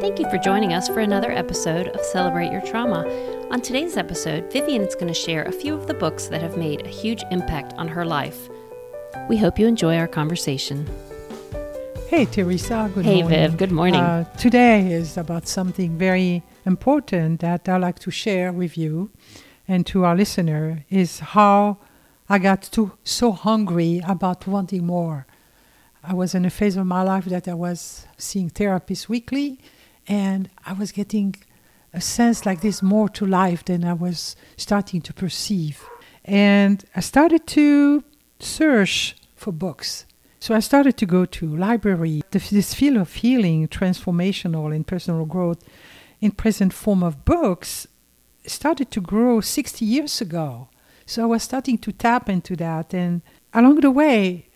Thank you for joining us for another episode of Celebrate Your Trauma. On today's episode, Viviane is going to share a few of the books that have made a huge impact on her life. We hope you enjoy our conversation. Hey, Teresa. Good hey, morning. Viv. Good morning. Uh, today is about something very important that I like to share with you and to our listener is how I got too, so hungry about wanting more. I was in a phase of my life that I was seeing therapists weekly, and I was getting a sense like this more to life than I was starting to perceive. And I started to search for books. So I started to go to library. This field of healing, transformational and personal growth in present form of books started to grow 60 years ago. So I was starting to tap into that. And along the way,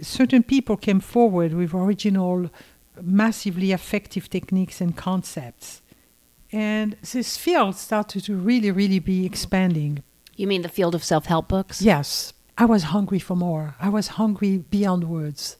certain people came forward with original, massively effective techniques and concepts. And this field started to really, really be expanding. You mean the field of self help books? Yes. I was hungry for more. I was hungry beyond words.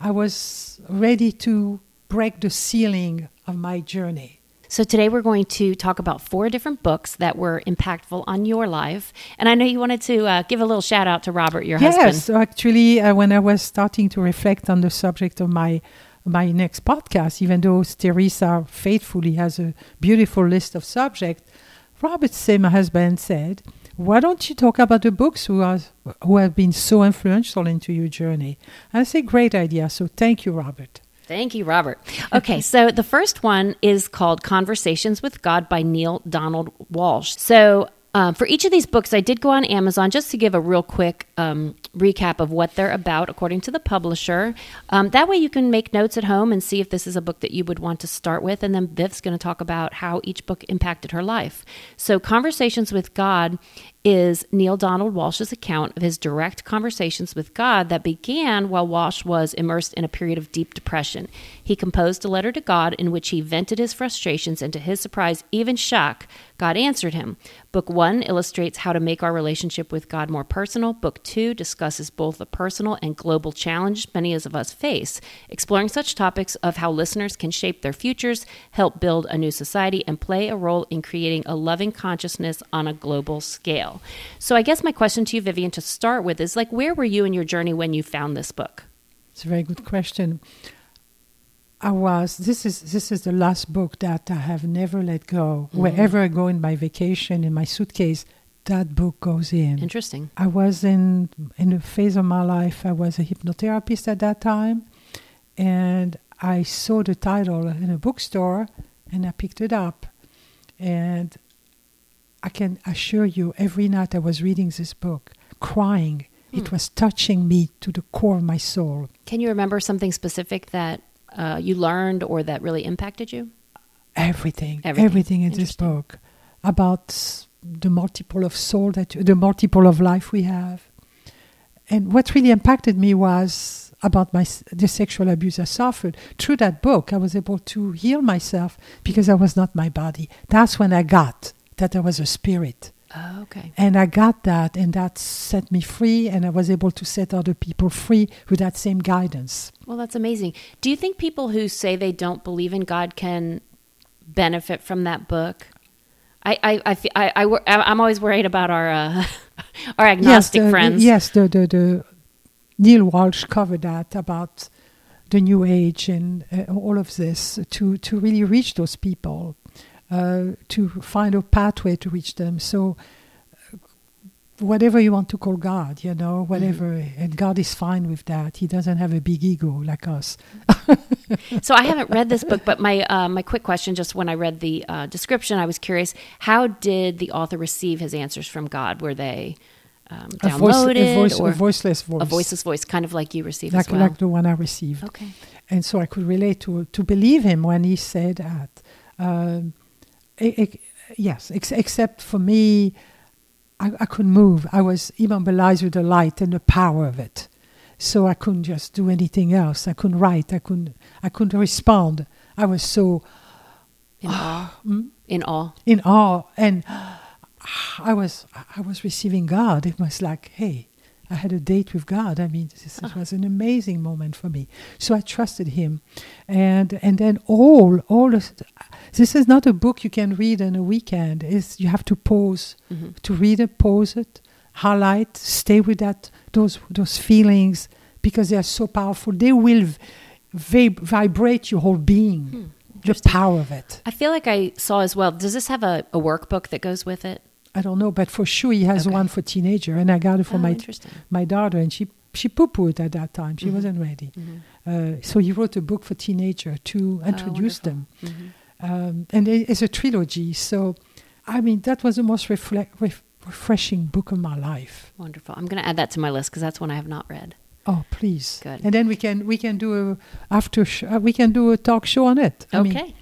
I was ready to break the ceiling of my journey. So, today we're going to talk about four different books that were impactful on your life. And I know you wanted to uh, give a little shout out to Robert, your yes, husband. Yes, so actually, uh, when I was starting to reflect on the subject of my my next podcast, even though Teresa faithfully has a beautiful list of subjects, Robert say, my husband, said, why don't you talk about the books who, are, who have been so influential into your journey? I say, great idea. So thank you, Robert. Thank you, Robert. Okay, so the first one is called Conversations with God by Neale Donald Walsch. So uh, for each of these books, I did go on Amazon just to give a real quick um, recap of what they're about according to the publisher. Um, that way, you can make notes at home and see if this is a book that you would want to start with. And then Viv's going to talk about how each book impacted her life. So, Conversations with God is Neale Donald Walsch's account of his direct conversations with God that began while Walsch was immersed in a period of deep depression. He composed a letter to God in which he vented his frustrations, and to his surprise, even shock, God answered him. Book one illustrates how to make our relationship with God more personal. Book two discusses both the personal and global challenge many of us face, exploring such topics of how listeners can shape their futures, help build a new society, and play a role in creating a loving consciousness on a global scale. So, I guess my question to you, Viviane, to start with is like, where were you in your journey when you found this book? It's a very good question. I was this is this is the last book that I have never let go. Mm-hmm. Wherever I go in my vacation in my suitcase, that book goes in. Interesting. I was in in a phase of my life. I was a hypnotherapist at that time, and I saw the title in a bookstore, and I picked it up, and I can assure you, every night I was reading this book, crying. Hmm. It was touching me to the core of my soul. Can you remember something specific that uh, you learned or that really impacted you? Everything, everything, everything in this book about the multiple of soul that the multiple of life we have. And what really impacted me was about my the sexual abuse I suffered. Through that book, I was able to heal myself because I was not my body. That's when I got that I was a spirit. Oh, okay. And I got that, and that set me free, and I was able to set other people free with that same guidance. Well, that's amazing. Do you think people who say they don't believe in God can benefit from that book? I, I, I, I, I am always worried about our uh, our agnostic yes, the, friends. yes, the, the, the Neale Walsch covered that about the New Age and uh, all of this to to really reach those people uh, to find a pathway to reach them. So, uh, whatever you want to call God, you know, whatever, mm-hmm. and God is fine with that. He doesn't have a big ego like us. so I haven't read this book, but my uh, my quick question, just when I read the uh, description, I was curious: how did the author receive his answers from God? Were they um, downloaded a, voice, a, voice, or a voiceless voice? A voiceless voice, kind of like you received, like, well. like the one I received. Okay. And so I could relate to to believe him when he said that. Um, yes, ex- except for me, I, I couldn't move. I was immobilized with the light and the power of it. So I couldn't just do anything else. I couldn't write. I couldn't. I couldn't respond. I was so in awe. Mm? In awe. In awe, and I was. I was receiving God. It was like, hey, I had a date with God. I mean, this, this was an amazing moment for me. So I trusted Him, and and then all all this, this is not a book you can read in a weekend. Is you have to pause Mhm. to read it, pause it, highlight, stay with that those those feelings because they are so powerful. They will v- vibrate your whole being. Hmm. The power of it. I feel like I saw as well. Does this have a, a workbook that goes with it? I don't know, but for sure he has Okay. one for teenager, and I got it for oh, my my daughter, and she she poo pooed at that time. She Mhm. wasn't ready. Mhm. Uh, so he wrote a book for teenager to introduce Oh, them, Mhm. um, and it- it's a trilogy. So, I mean, that was the most ref, refreshing book of my life. Wonderful. I'm going to add that to my list because that's one I have not read. Oh, please! Good. And then we can we can do a after sh- uh, we can do a talk show on it. I mean, Okay.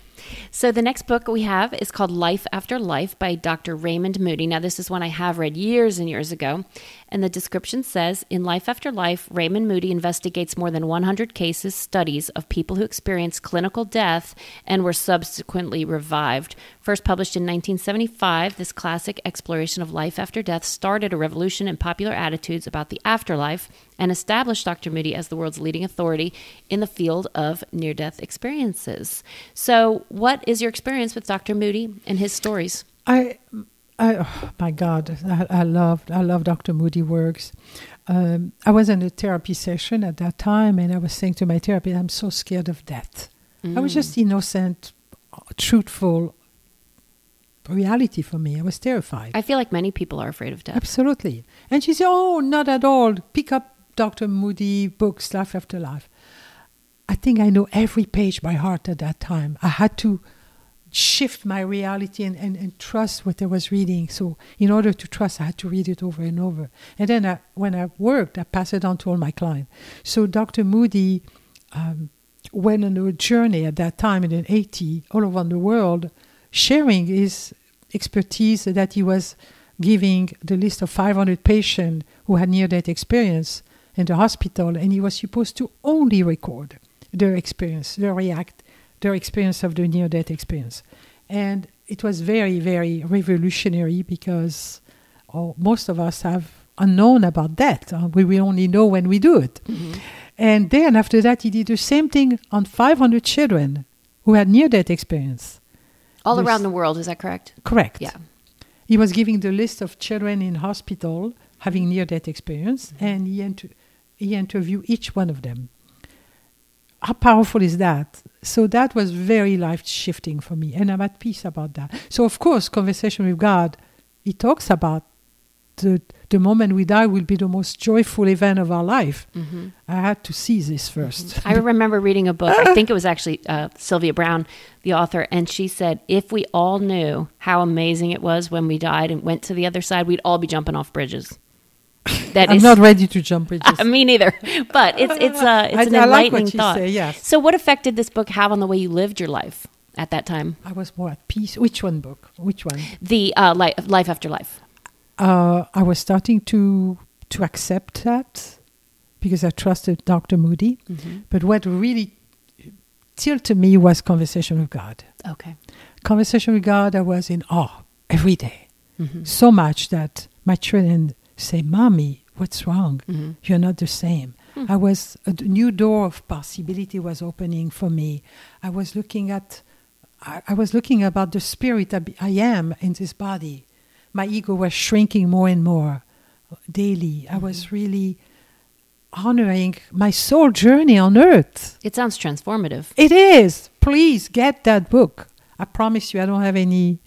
So the next book we have is called Life After Life by Dr. Raymond Moody. Now, this is one I have read years and years ago. And the description says In Life After Life, Raymond Moody investigates more than 100 cases, studies of people who experienced clinical death and were subsequently revived. First published in 1975, this classic exploration of life after death started a revolution in popular attitudes about the afterlife and established Dr. Moody as the world's leading authority in the field of near death experiences. So, what is your experience with Dr. Moody and his stories? I, I, oh my God, I, I loved, I love Dr. Moody works. Um, I was in a therapy session at that time, and I was saying to my therapist, "I'm so scared of death." I was Mm. just innocent, truthful reality for me. I was terrified. I feel like many people are afraid of death. Absolutely. And she said, "Oh, not at all. Pick up Dr. Moody books, Life After Life." I think I know every page by heart at that time. I had to shift my reality and, and, and trust what I was reading. So, in order to trust, I had to read it over and over. And then I, when I worked, I passed it on to all my clients. So, Dr. Moody um, went on a journey at that time in the 80s all around the world, sharing his expertise that he was giving the list of 500 patients who had near death experience in the hospital, and he was supposed to only record their experience, their react, their experience of the near death experience. And it was very, very revolutionary because oh, most of us have unknown about death. Uh, we will only know when we do it. Mhm. And then after that, he did the same thing on 500 children who had near death experience. All There's- around the world, is that correct? Correct. Yeah. He was giving the list of children in hospital having near death experience, and he, inter- he interviewed each one of them. How powerful is that? So that was very life shifting for me, and I'm at peace about that. So, of course, conversation with God, he talks about the, the moment we die will be the most joyful event of our life. hmm I had to see this 1st I remember reading a book. I think it was actually uh, Sylvia Browne, the author, and she said, "If we all knew how amazing it was when we died and went to the other side, we'd all be jumping off bridges." That I'm is- not ready to jump bridges. me neither. But it's it's uh, it's I, an I like enlightening you thought. say, yes. So, what effect did this book have on the way you lived your life at that time? I was more at peace. Which one book? Which one? The uh, li- life after life. uh, I was starting to to accept that because I trusted Dr. Moody. Mhm. But what really tilted me was conversation with God. Okay. Conversation with God, I was in awe every day. Mhm. So much that my children say, "Mommy, what's wrong? Mhm. You're not the same." Hmm. I was a new door of possibility was opening for me. I was looking at, I, I was looking about the spirit I, I am in this body. My ego was shrinking more and more daily. I was really honoring my soul journey on earth. It sounds transformative. It is. Please get that book. I promise you, I don't have any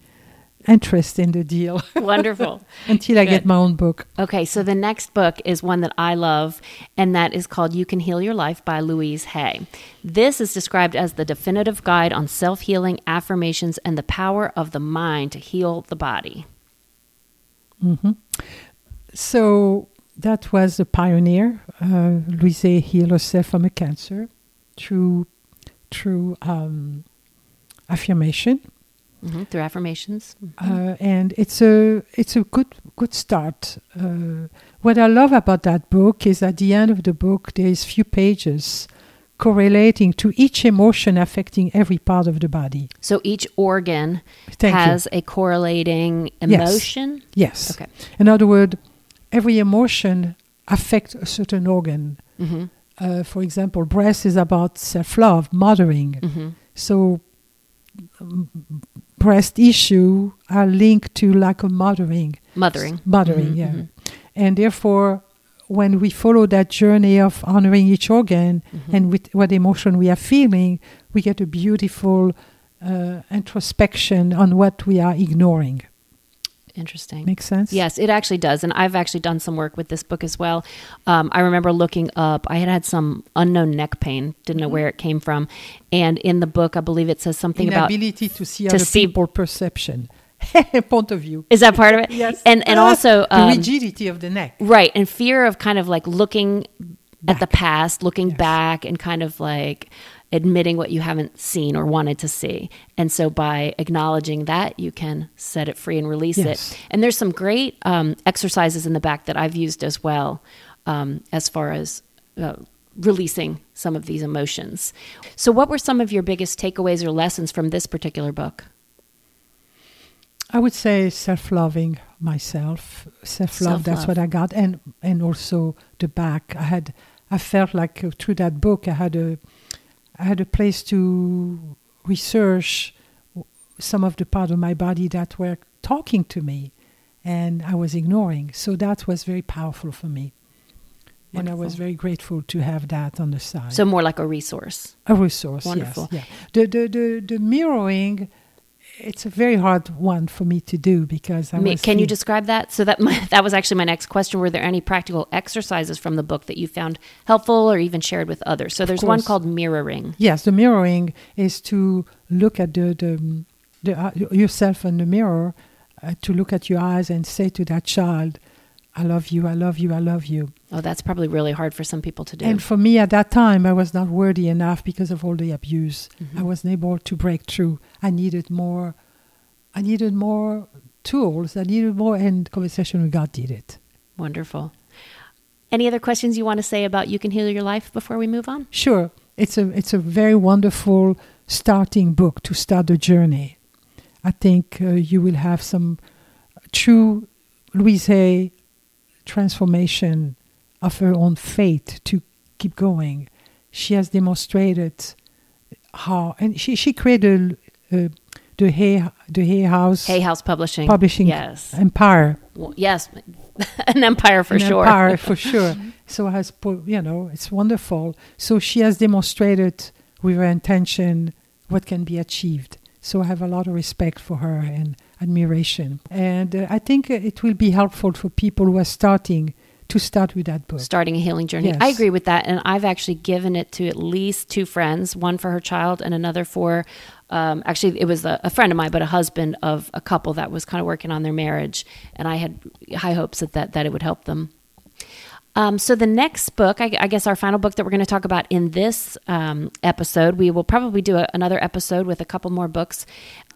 interest in the deal Wonderful. until I get my own book. Okay, so the next book is one that I love, and that is called You Can Heal Your Life by Louise Hay. This is described as the definitive guide on self healing affirmations and the power of the mind to heal the body. hmm So that was a pioneer. Uh, Louise healed herself from a cancer through through um, affirmation, hmm Through affirmations. Mhm. uh, and it's a it's a good good start. Uh, what I love about that book is at the end of the book there is few pages correlating to each emotion affecting every part of the body. So each organ Thank has a correlating emotion. you. Yes. Okay. In other words, every emotion affects a certain organ. hmm Uh, for example, breast is about self-love, mothering. hmm So, um, breast issue are linked to lack of mothering. Mothering. Mothering, Mhm, yeah. mhm. And therefore, when we follow that journey of honoring each organ Mhm. and with what emotion we are feeling, we get a beautiful uh, introspection on what we are ignoring. Interesting. Makes sense? Yes, it actually does. And I've actually done some work with this book as well. Um, I remember looking up, I had had some unknown neck pain, didn't know where it came from. And in the book, I believe it says something about. Inability to see to other see- people perception, point of view. Is that part of it? Yes. And, and Ah, also. the um, rigidity of the neck. Right. And fear of kind of like looking at the past, looking Yes. back, and kind of like admitting what you haven't seen or wanted to see. And so by acknowledging that, you can set it free and release Yes. it. And there's some great um, exercises in the back that I've used as well um, as far as. Uh, Releasing some of these emotions. So, what were some of your biggest takeaways or lessons from this particular book? I would say self-loving myself. Self-love. That's Self-love. what I got, and and also the back. I had. I felt like uh, through that book, I had a, I had a place to research some of the part of my body that were talking to me, and I was ignoring. So that was very powerful for me, and I was very grateful to have that on the side. So, more like a resource. A resource, Wonderful. yes. Yeah. The, the, the, the mirroring, it's a very hard one for me to do because I Can you describe that? So that my, that was actually my next question. Were there any practical exercises from the book that you found helpful or even shared with others? So there's one called mirroring. Yes, the mirroring is to look at the, the, the uh, yourself in the mirror, uh, to look at your eyes and say to that child, I love you, I love you, I love you. Oh, that's probably really hard for some people to do. And for me at that time, I was not worthy enough because of all the abuse. Mhm. I wasn't able to break through. I needed more. I needed more tools. I needed more, and conversation with God did it. Wonderful. Any other questions you want to say about You Can Heal Your Life before we move on? Sure, it's a it's a very wonderful starting book to start the journey. I think uh, you will have some true Louise Hay transformation of her own faith to keep going. She has demonstrated how, and she she created uh, the Hay the Hay House Hay House Publishing. Publishing Yes. empire. Well, yes. An empire for an sure. empire for sure. So has put, you know, it's wonderful. So she has demonstrated with her intention what can be achieved. So I have a lot of respect for her and admiration. And uh, I think it will be helpful for people who are starting to start with that book. starting a healing journey. Yes. I agree with that. And I've actually given it to at least two friends, one for her child and another for, um, actually, it was a, a friend of mine, but a husband of a couple that was kind of working on their marriage. And I had high hopes that, that, that it would help them. Um, so the next book, I, I guess our final book that we're going to talk about in this um, episode, we will probably do a, another episode with a couple more books,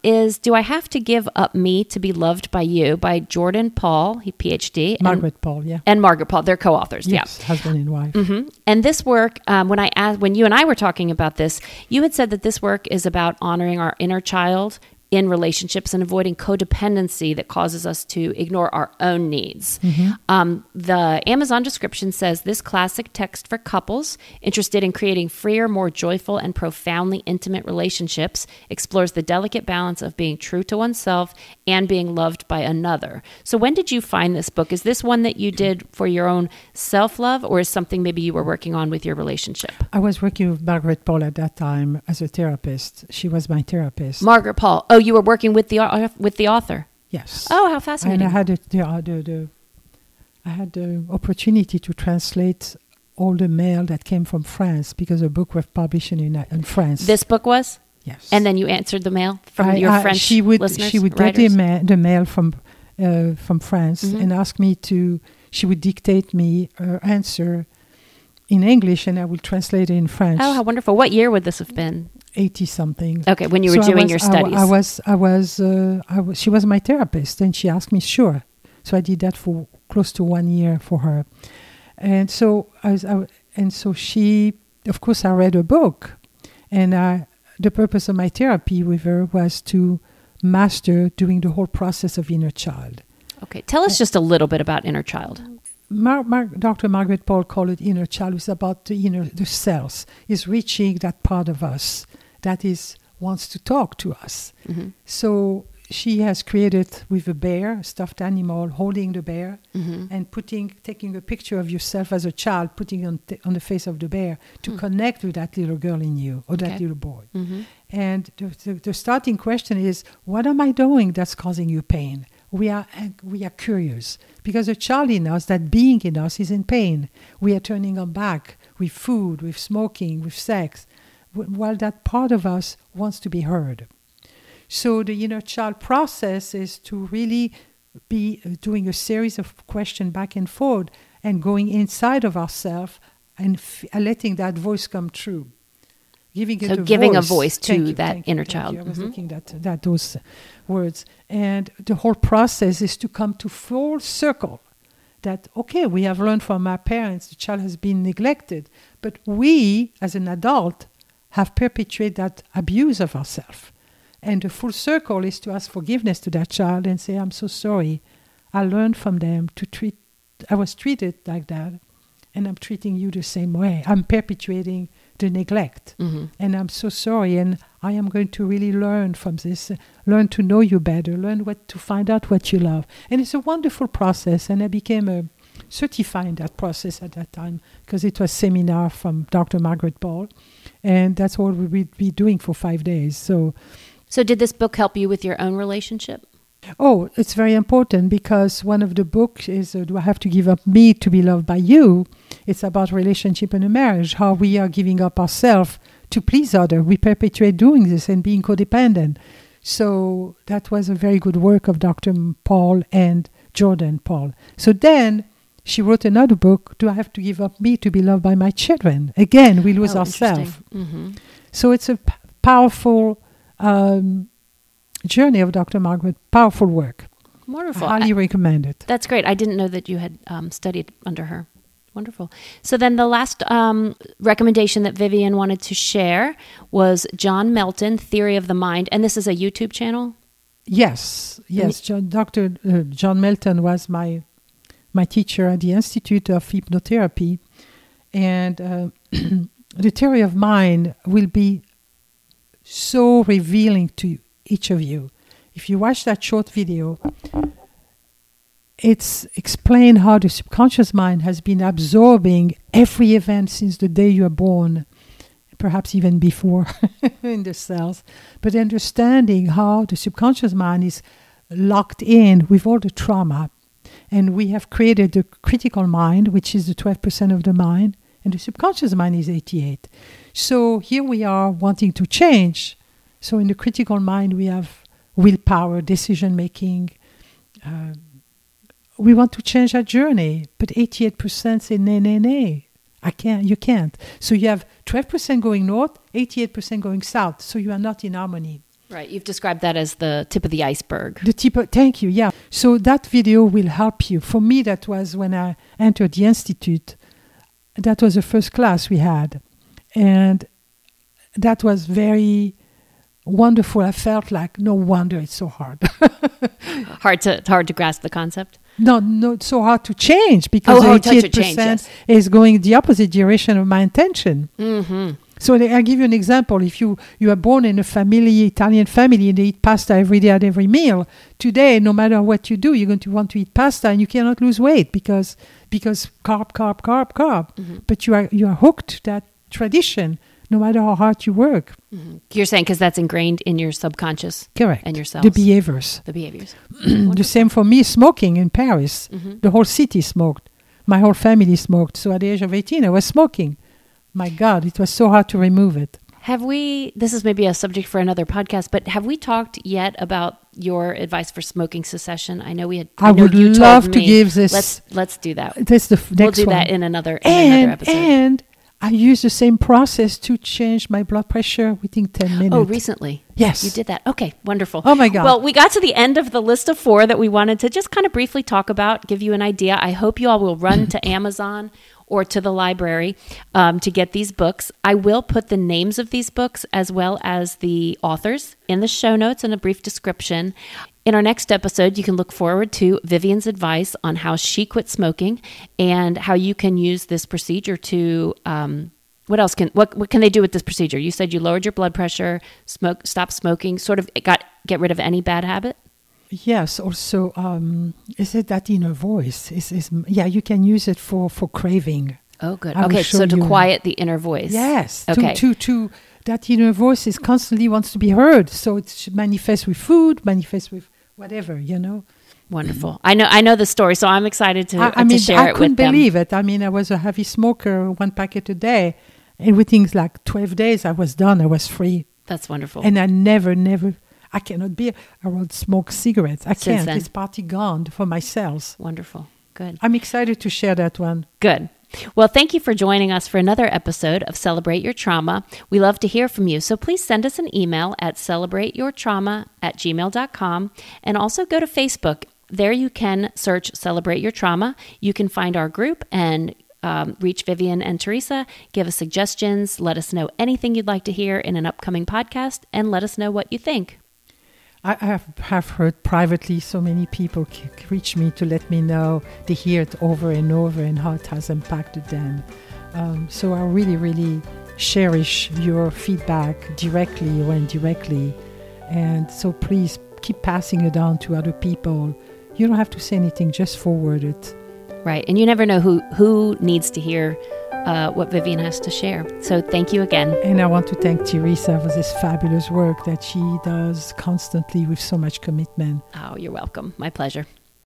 is "Do I Have to Give Up Me to Be Loved by You" by Jordan Paul, he PhD, and- Margaret Paul, yeah. and Margaret Paul. They're co-authors. Yeah. Yes, husband and wife. hmm And this work, um, when I asked, when you and I were talking about this, you had said that this work is about honoring our inner child in relationships and avoiding codependency that causes us to ignore our own needs. Um, the Amazon description says this classic text for couples interested in creating freer, more joyful, and profoundly intimate relationships explores the delicate balance of being true to oneself and being loved by another. So, when did you find this book? Is this one that you did for your own self love, or is something maybe you were working on with your relationship? I was working with Margaret Paul at that time as a therapist. She was my therapist. Margaret Paul. Oh, you were working with the au- with the author. yes. Oh, how and fascinating! I had a, the, uh, the, the I had the opportunity to translate all the mail that came from France because the book was published in, in France. this book was, yes, and then you answered the mail from I- your I- French She would listeners. she would get the, ma- the mail from uh, from France Mhm. and ask me to. She would dictate me her answer in English, and I would translate it in French. Oh, how wonderful! What year would this have been? Eighty something. Okay, when you were So doing was- your studies. I, was, I was, uh, I was, she was my therapist, and she asked me, sure. So I did that for close to one year for her, and so I was, I, and so she, of course, I read a book, and I, the purpose of my therapy with her was to master doing the whole process of inner child. okay, tell us just a little bit about inner child. Mar- Mar- Dr. Margaret Paul called it inner child. It's about the inner, the cells. Is reaching that part of us that is wants to talk to us. Mm-hmm. So she has created with a bear, a stuffed animal, holding the bear, Mm-hmm. and putting taking a picture of yourself as a child, putting on t- on the face of the bear to Hmm. connect with that little girl in you or that little boy. Mm-hmm. And the, the, the starting question is, what am I doing that's causing you pain? We are we are curious because a child in us, that being in us, is in pain. We are turning our back with food, with smoking, with sex, while that part of us wants to be heard. So the inner child process is to really be uh, doing a series of questions back and forth and going inside of ourselves and f- letting that voice come true. Giving it So a giving a voice. voice to you, that you, inner thank child. you. I was Mhm. looking at that those words, and the whole process is to come to full circle. That okay, we have learned from our parents the child has been neglected, but we as an adult have perpetuated that abuse of ourselves. And the full circle is to ask forgiveness to that child and say, I'm so sorry. I learned from them to treat, I was treated like that, and I'm treating you the same way. I'm perpetuating the neglect. Mm-hmm. And I'm so sorry. And I am going to really learn from this, uh, learn to know you better, learn what to find out what you love. And it's a wonderful process. And I became a certified in that process at that time because it was seminar from Dr. Margaret Paul. And that's what we would be doing for five days. So So did this book help you with your own relationship? Oh, it's very important because one of the books is uh, Do I Have to Give Up Me to Be Loved by You? It's about relationship and a marriage, how we are giving up ourselves to please others. We perpetuate doing this and being codependent. So that was a very good work of Dr. Paul and Jordan Paul. So then she wrote another book, Do I Have to Give Up Me to Be Loved by My Children? Again, we lose Oh, ourselves. Mm-hmm. So it's a p- powerful um, journey of Dr. Margaret, powerful work. Wonderful. Highly recommend it. That's great. I didn't know that you had um, studied under her. Wonderful. So then the last um, recommendation that Viviane wanted to share was John Melton, Theory of the Mind. And this is a YouTube channel? Yes, yes. John, Dr. Uh, John Melton was my my teacher at the Institute of Hypnotherapy, and uh, the theory of mind will be so revealing to each of you. If you watch that short video, it's explained how the subconscious mind has been absorbing every event since the day you are born, perhaps even before in the cells, but understanding how the subconscious mind is locked in with all the trauma. And we have created the critical mind, which is the 12% of the mind, and the subconscious mind is 88. So here we are wanting to change. So in the critical mind, we have willpower, decision making. Uh, we want to change our journey, but 88% say nay, nay, nay. I can't, you can't. So you have 12% going north, 88% going south. So you are not in harmony. Right. You've described that as the tip of the iceberg. The tip of, thank you, yeah. So that video will help you. For me, that was when I entered the Institute. That was the first class we had. And that was very wonderful. I felt like, no wonder it's so hard. hard to hard to grasp the concept. no, no, it's so hard to change because Oh, oh, to- to 88% change, yes. is going the opposite direction of my intention. Mm-hmm. So I'll give you an example. If you, you are born in a family, Italian family, and they eat pasta every day at every meal, today, no matter what you do, you're going to want to eat pasta and you cannot lose weight because because carb, carb, carb, carb. Mhm. But you are you are hooked to that tradition, no matter how hard you work. Mm-hmm. You're saying because that's ingrained in your subconscious Correct. and yourself. the behaviors. the behaviors. the same for me, smoking in Paris. Mhm. The whole city smoked. My whole family smoked. So at the age of 18, I was smoking. My God, it was so hard to remove it. Have we, this is maybe a subject for another podcast, but have we talked yet about your advice for smoking cessation? I know we had. I know would you love to me. give this. Let's let's do that. That's the f- We'll do one. that in another in another episode. and I use the same process to change my blood pressure within 10 minutes. oh, recently. Yes. You did that. Okay, wonderful. Oh my God. Well, we got to the end of the list of four that we wanted to just kind of briefly talk about, give you an idea. I hope you all will run to Amazon or to the library um, to get these books. I will put the names of these books as well as the authors in the show notes and a brief description. In our next episode, you can look forward to Viviane's advice on how she quit smoking and how you can use this procedure to. Um, what else can what what can they do with this procedure? You said you lowered your blood pressure, smoke, stop smoking, sort of got get rid of any bad habit. Yes. Also, um, is it that inner voice? Is is yeah? You can use it for for craving. Oh, good. I okay, so to you. quiet the inner voice. Yes. Okay. To, to, to that inner voice is constantly wants to be heard. So it manifests with food, manifests with whatever, you know. Wonderful. I know. I know the story, so I'm excited to, I, I to mean, share I it couldn't believe it. I mean, I was a heavy smoker, one packet a day. And within like 12 days, I was done. I was free. That's wonderful. And I never, never, I cannot be around smoke cigarettes. I Since can't. then. It's party gone for my cells. wonderful. Good. I'm excited to share that one. Good. Well, thank you for joining us for another episode of Celebrate Your Trauma. We love to hear from you, so please send us an email at celebrateyourtrauma at gmail.com and also go to Facebook. There you can search Celebrate Your Trauma. You can find our group and um, reach Viviane and Teresa, give us suggestions, let us know anything you'd like to hear in an upcoming podcast, and let us know what you think. I have, have heard privately so many people c- reach me to let me know they hear it over and over and how it has impacted them. Um, so I really, really cherish your feedback directly or indirectly. And so please keep passing it on to other people. You don't have to say anything, just forward it. Right. And you never know who, who needs to hear uh, what Viviane has to share. So thank you again. And I want to thank Teresa for this fabulous work that she does constantly with so much commitment. Oh, you're welcome. My pleasure.